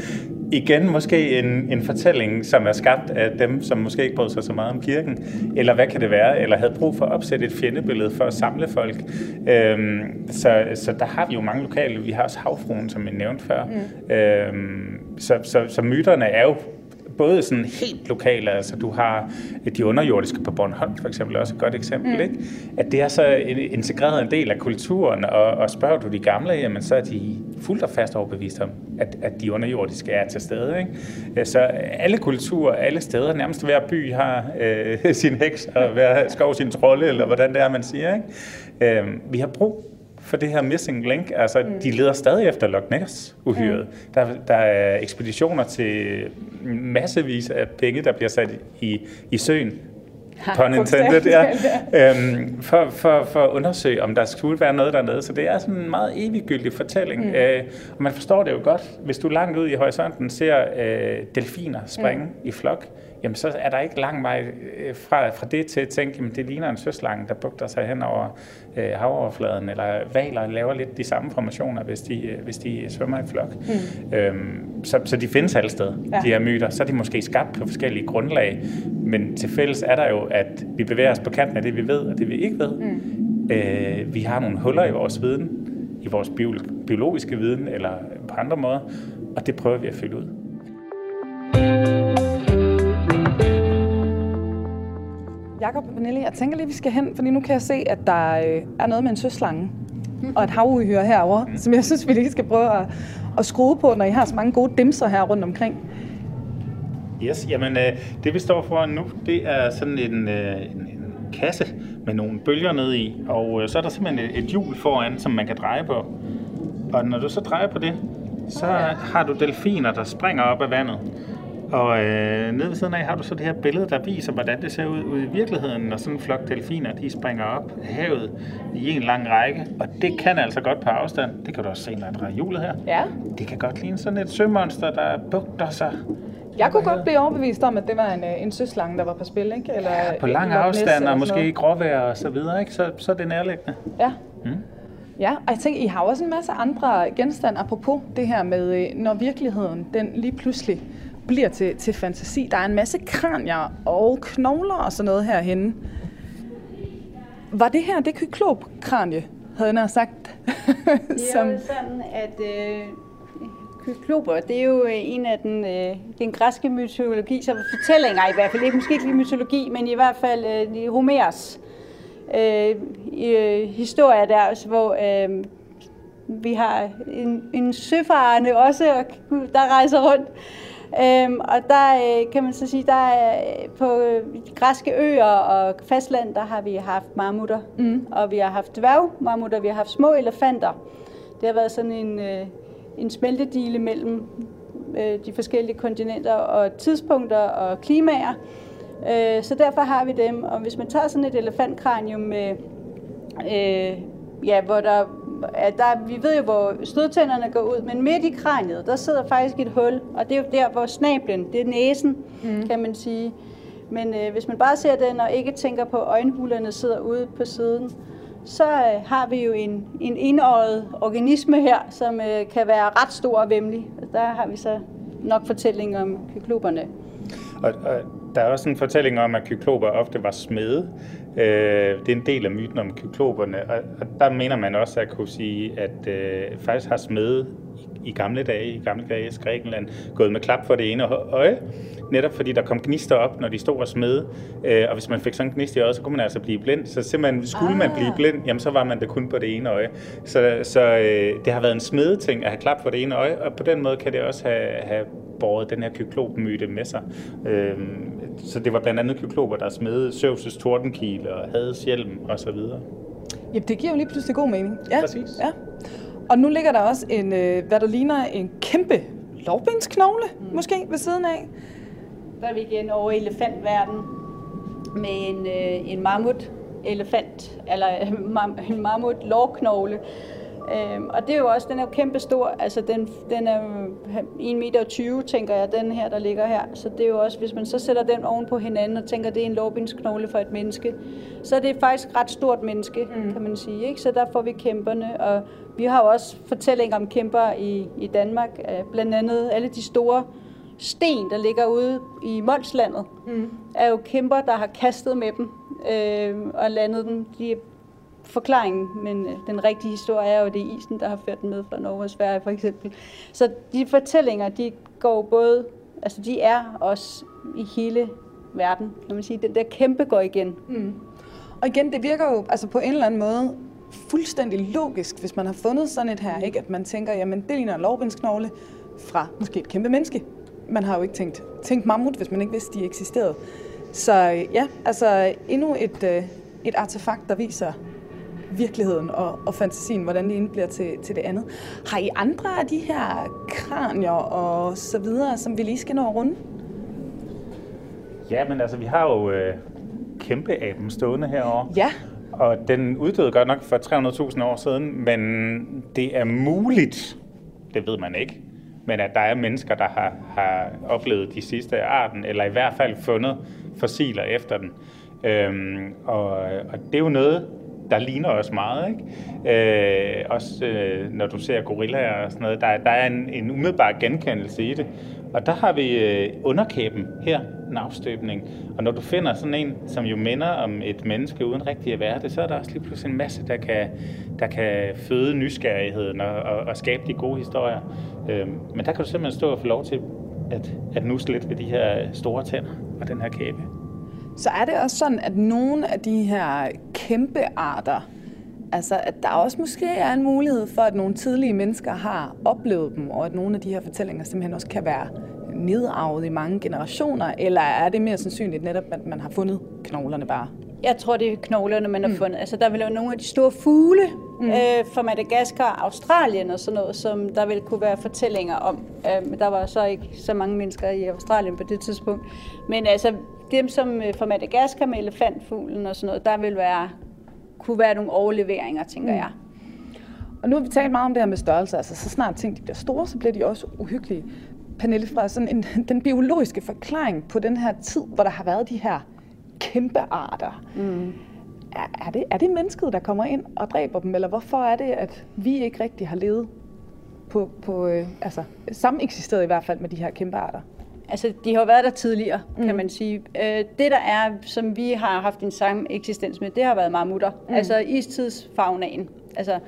igen måske en, en fortælling, som er skabt af dem, som måske ikke brød sig så meget om kirken, eller hvad kan det være, eller havde brug for at opsætte et fjendebillede for at samle folk. Øhm, så, så der har vi jo mange lokale. Vi har også havfruen, som jeg nævnte før. Mm. Øhm, så, så, så myterne er jo både sådan helt lokale, altså du har de underjordiske på Bornholm for eksempel, også et godt eksempel, mm. ikke? at det er så en integreret en del af kulturen, og, og spørger du de gamle, jamen så er de fuldt og fast overbevist om, at, at de underjordiske er til stede. Ikke? Så alle kulturer, alle steder, nærmest hver by har øh, sin heks, og hver skov sin trolde, eller hvordan det er, man siger. Ikke? Øh, vi har brug for det her missing link. Altså, mm. de leder stadig efter Loch Ness uhyret. Mm. Der, der er ekspeditioner til massevis af penge, der bliver sat i, i søen. Pun intended, ja. øhm, for, for, for at undersøge, om der skulle være noget dernede. Så det er sådan en meget eviggyldig fortælling. Mm. Øh, og man forstår det jo godt. Hvis du langt ud i horisonten ser øh, delfiner springe mm. i flok, jamen så er der ikke lang vej øh, fra, fra det til at tænke, at det ligner en søslange, der bugter sig hen over øh, havoverfladen, eller valer laver lidt de samme formationer, hvis de, øh, hvis de svømmer i flok. Mm. Øhm, så, så de findes alle steder, ja. de her myter. Så er de måske skabt på forskellige grundlag, men til fælles er der jo, at vi bevæger os på kanten af det, vi ved, og det, vi ikke ved. Mm. Øh, vi har nogle huller i vores viden, i vores biologiske viden, eller på andre måder, og det prøver vi at fylde ud. Jakob og Pernille, jeg tænker lige, vi skal hen, fordi nu kan jeg se, at der øh, er noget med en søslange og et havuhyre herover, mm. som jeg synes, vi lige skal prøve at, at skrue på, når I har så mange gode dimser her rundt omkring. Yes, jamen øh, det vi står for nu, det er sådan en, øh, en, en kasse med nogle bølger ned i, og øh, så er der simpelthen et, et hjul foran, som man kan dreje på. Og når du så drejer på det, så har du delfiner, der springer op af vandet. Og øh, nede ved siden af har du så det her billede, der viser, hvordan det ser ud ude i virkeligheden, når sådan en flok delfiner, de springer op af havet i en lang række. Og det kan altså godt på afstand. Det kan du også se, når jeg drejer hjulet her. Ja. Det kan godt ligne sådan et sømonster, der bugter sig. Jeg kunne godt blive overbevist om, at det var en, øh, en søslange, der var på spil, ikke? Eller ja, på lang afstand, og måske gråvejr og så videre, ikke? Så, så er det nærliggende. Ja. Mm. Ja, og jeg tænker, I har også en masse andre genstande, apropos det her med, øh, når virkeligheden, den lige pludselig bliver til, til fantasi. Der er en masse kranier og knogler og sådan noget herhenne. Var det her det kyklop-kranie, havde jeg sagt? det er jo sådan, at øh, kykloper, det er jo øh, en af den, øh, den græske mytologi, som fortællinger i hvert fald, ikke måske ikke mytologi, men i hvert fald øh, Homers øh, øh, historie der, hvor øh, vi har en, en søfarende også, der rejser rundt, Øhm, og der øh, kan man så sige, der er øh, på de græske øer og fastland, der har vi haft mammutter, mm. og vi har haft dværgmammutter, vi har haft små elefanter. Det har været sådan en, øh, en smeltedile mellem de forskellige kontinenter og tidspunkter og klimaer. så derfor har vi dem, og hvis man tager sådan et elefantkranium med, øh, ja, hvor der at der, vi ved jo, hvor stødtænderne går ud, men midt i kraniet, der sidder faktisk et hul, og det er jo der, hvor snablen, det er næsen, mm. kan man sige. Men øh, hvis man bare ser den og ikke tænker på, at øjenhulerne sidder ude på siden, så øh, har vi jo en, en indøjet organisme her, som øh, kan være ret stor og vemmelig. Der har vi så nok fortælling om kykloperne. Og, og der er også en fortælling om, at kykloper ofte var smede. Øh, det er en del af myten om kykloperne, og, og der mener man også at kunne sige, at øh, faktisk har smede i, gamle dage, i gamle dage i Grækenland, gået med klap for det ene øje, netop fordi der kom gnister op, når de stod og smede, øh, og hvis man fik sådan en gnist i øjet, så kunne man altså blive blind. Så simpelthen, skulle ah. man blive blind, jamen så var man det kun på det ene øje. Så, så øh, det har været en smedeting at have klap for det ene øje, og på den måde kan det også have, have båret den her kyklopmyte med sig. Øh, så det var blandt andet kykloper, der smed Zeus' tordenkile og Hades hjelm og så videre. Ja, det giver jo lige pludselig god mening. Ja, Præcis. Ja. Og nu ligger der også en, øh, hvad der ligner en kæmpe lovbensknogle, mm. måske ved siden af. Der er vi igen over elefantverden med en, øh, en mammut elefant, eller en mammut lårknogle, Øhm, og det er jo også, den er jo kæmpe stor, altså den, den er 1,20 meter, tænker jeg, den her, der ligger her. Så det er jo også, hvis man så sætter den oven på hinanden og tænker, det er en lårbindsknogle for et menneske, så er det faktisk ret stort menneske, mm. kan man sige. Ikke? Så der får vi kæmperne, og vi har jo også fortællinger om kæmper i, i Danmark, øh, blandt andet alle de store sten, der ligger ude i Molslandet, mm. er jo kæmper, der har kastet med dem øh, og landet dem. De forklaringen, men øh, den rigtige historie er jo, det er isen, der har ført den med fra Norge og Sverige for eksempel. Så de fortællinger, de går både, altså de er også i hele verden, kan man sige. Den der kæmpe går igen. Mm. Og igen, det virker jo altså på en eller anden måde fuldstændig logisk, hvis man har fundet sådan et her, ikke? at man tænker, jamen det ligner en lovbindsknogle fra måske et kæmpe menneske. Man har jo ikke tænkt, tænkt mammut, hvis man ikke vidste, de eksisterede. Så ja, altså endnu et, øh, et artefakt, der viser virkeligheden og, og fantasien, hvordan det ene bliver til, til det andet. Har I andre af de her kranier og så videre, som vi lige skal nå at runde? Ja, men altså, vi har jo øh, kæmpe aben stående herovre. Ja. Og den uddøde godt nok for 300.000 år siden, men det er muligt, det ved man ikke, men at der er mennesker, der har, har oplevet de sidste af arten, eller i hvert fald fundet fossiler efter den. Øhm, og, og det er jo noget, der ligner os meget. Ikke? Øh, også øh, når du ser gorillaer og sådan noget, der, der er en, en umiddelbar genkendelse i det. Og der har vi øh, underkæben her, en afstøbning. Og når du finder sådan en, som jo minder om et menneske uden rigtig at være det, så er der også lige pludselig en masse, der kan, der kan føde nysgerrigheden og, og, og skabe de gode historier. Øh, men der kan du simpelthen stå og få lov til at, at nusse lidt ved de her store tænder og den her kæbe. Så er det også sådan, at nogle af de her kæmpe arter, altså at der også måske er en mulighed for, at nogle tidlige mennesker har oplevet dem, og at nogle af de her fortællinger simpelthen også kan være nedarvet i mange generationer, eller er det mere sandsynligt netop, at man har fundet knoglerne bare? Jeg tror, det er knoglerne, man har mm. fundet. Altså, der vil jo nogle af de store fugle mm. øh, fra Madagaskar, Australien og sådan noget, som der vil kunne være fortællinger om. Øh, der var så ikke så mange mennesker i Australien på det tidspunkt. Men altså, dem som øh, fra Madagaskar med elefantfuglen og sådan noget, der vil være, kunne være nogle overleveringer, tænker mm. jeg. Og nu har vi talt meget om det her med størrelse, altså så snart ting de bliver store, så bliver de også uhyggelige. Pernille, fra sådan en, den biologiske forklaring på den her tid, hvor der har været de her kæmpe arter, mm. er, er, det, er det mennesket, der kommer ind og dræber dem, eller hvorfor er det, at vi ikke rigtig har levet på, på øh, altså, samme eksisteret i hvert fald med de her kæmpe arter? Altså, de har været der tidligere, mm. kan man sige. Øh, det, der er, som vi har haft en samme eksistens med, det har været marmutter. Mm. Altså istidsfagnaen. Altså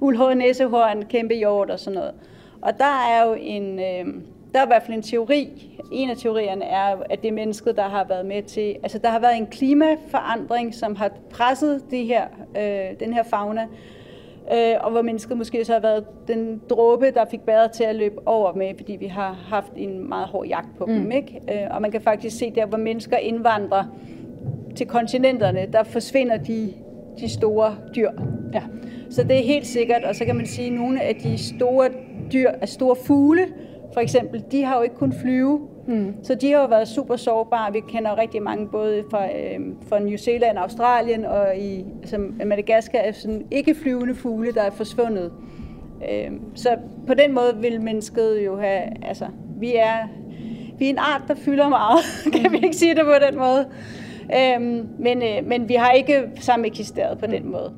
uldhåret næsehorn, kæmpe hjort og sådan noget. Og der er jo en... Øh, der er i hvert fald en teori. En af teorierne er, at det er mennesket, der har været med til... Altså, der har været en klimaforandring, som har presset de her, øh, den her fauna øh, og hvor mennesket måske så har været den dråbe, der fik bæret til at løbe over med, fordi vi har haft en meget hård jagt på mm. dem. Ikke? Øh, og man kan faktisk se der, hvor mennesker indvandrer til kontinenterne, der forsvinder de, de store dyr. Ja. Så det er helt sikkert, og så kan man sige, at nogle af de store dyr, af store fugle, for eksempel, de har jo ikke kun flyve, Mm. Så de har jo været super sårbare. Vi kender rigtig mange, både fra, øh, fra New Zealand, Australien og i altså Madagaskar, er sådan ikke flyvende fugle, der er forsvundet. Øh, så på den måde vil mennesket jo have, altså, vi er, vi er en art, der fylder meget, kan vi ikke sige det på den måde. Øh, men, øh, men vi har ikke sammen eksisteret på den måde.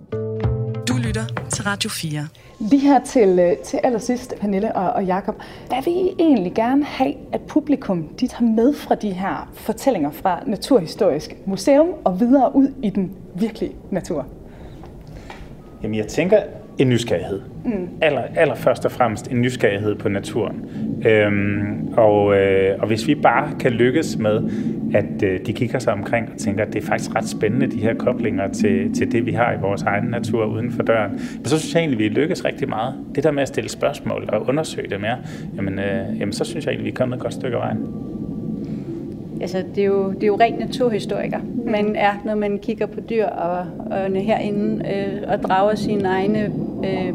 Du lytter til Radio 4. Lige her til, øh, til allersidst, Pernille og, og Jakob, hvad vil I egentlig gerne have, at publikum de tager med fra de her fortællinger fra Naturhistorisk Museum og videre ud i den virkelige natur? Jamen jeg tænker en nysgerrighed. Mm. Aller, aller først og fremmest en nysgerrighed på naturen. Øhm, og, øh, og hvis vi bare kan lykkes med, at øh, de kigger sig omkring og tænker, at det er faktisk ret spændende, de her koblinger til, til det, vi har i vores egen natur uden for døren, men så synes jeg egentlig, vi lykkes rigtig meget. Det der med at stille spørgsmål og undersøge det mere, jamen, øh, jamen så synes jeg egentlig, vi er kommet et godt stykke af vejen. Altså, det er jo, det er jo rent naturhistoriker. Man er, når man kigger på dyr og, og herinde øh, og drager sine egne øh,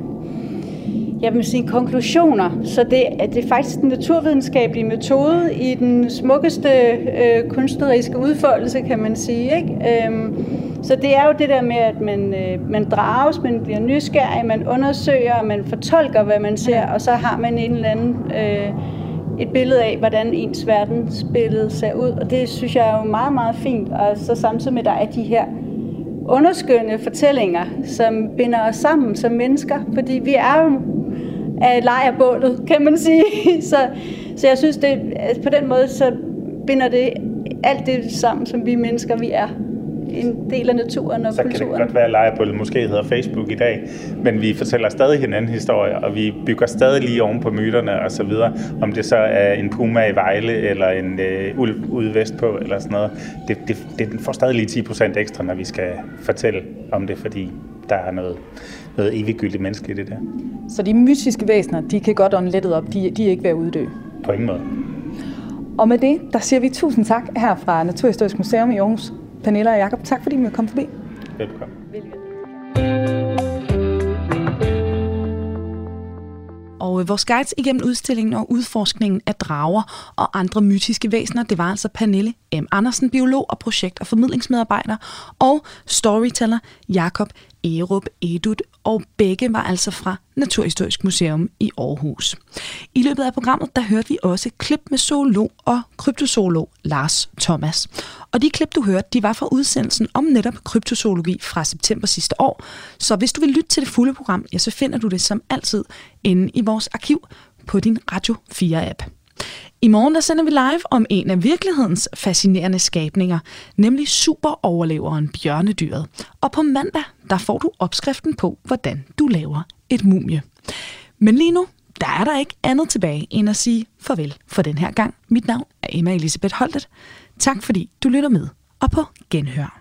vil sige, konklusioner. Så det, det er faktisk den naturvidenskabelige metode i den smukkeste øh, kunstneriske udfoldelse, kan man sige. Ikke? Øhm, så det er jo det der med, at man, øh, man drages, man bliver nysgerrig, man undersøger, man fortolker, hvad man ser, og så har man en eller anden... Øh, et billede af, hvordan ens verdensbillede ser ud, og det synes jeg er jo meget, meget fint, og så samtidig med, at der er de her underskønne fortællinger, som binder os sammen som mennesker, fordi vi er jo af lejrbålet, kan man sige. Så, så jeg synes, det, altså, på den måde, så binder det alt det sammen, som vi mennesker, vi er en del af naturen og så kulturen. Så kan det godt være, at lejrbålet måske hedder Facebook i dag, men vi fortæller stadig hinanden historier, og vi bygger stadig lige oven på myterne og så videre. Om det så er en puma i Vejle, eller en øh, ulv ude vestpå, eller sådan noget. Det, det, det får stadig lige 10 procent ekstra, når vi skal fortælle om det, fordi der er noget, noget eviggyldigt menneske i det der. Så de mystiske væsener, de kan godt ånde lettet op, de, de er ikke ved at uddø? På ingen måde. Og med det, der siger vi tusind tak her fra Naturhistorisk Museum i Aarhus. Pernille og Jakob, tak fordi I måtte komme forbi. Velkommen. Og øh, vores guides igennem udstillingen og udforskningen af drager og andre mytiske væsener, det var altså Pernille M. Andersen, biolog og projekt- og formidlingsmedarbejder, og storyteller Jakob Erup, Edut, og begge var altså fra Naturhistorisk Museum i Aarhus. I løbet af programmet, der hørte vi også klip med zoolog og kryptozoolog Lars Thomas. Og de klip, du hørte, de var fra udsendelsen om netop kryptozoologi fra september sidste år. Så hvis du vil lytte til det fulde program, ja, så finder du det som altid inde i vores arkiv på din Radio 4-app. I morgen der sender vi live om en af virkelighedens fascinerende skabninger, nemlig superoverleveren bjørnedyret. Og på mandag der får du opskriften på, hvordan du laver et mumie. Men lige nu, der er der ikke andet tilbage end at sige farvel for den her gang. Mit navn er Emma Elisabeth Holtet. Tak fordi du lytter med, og på genhør.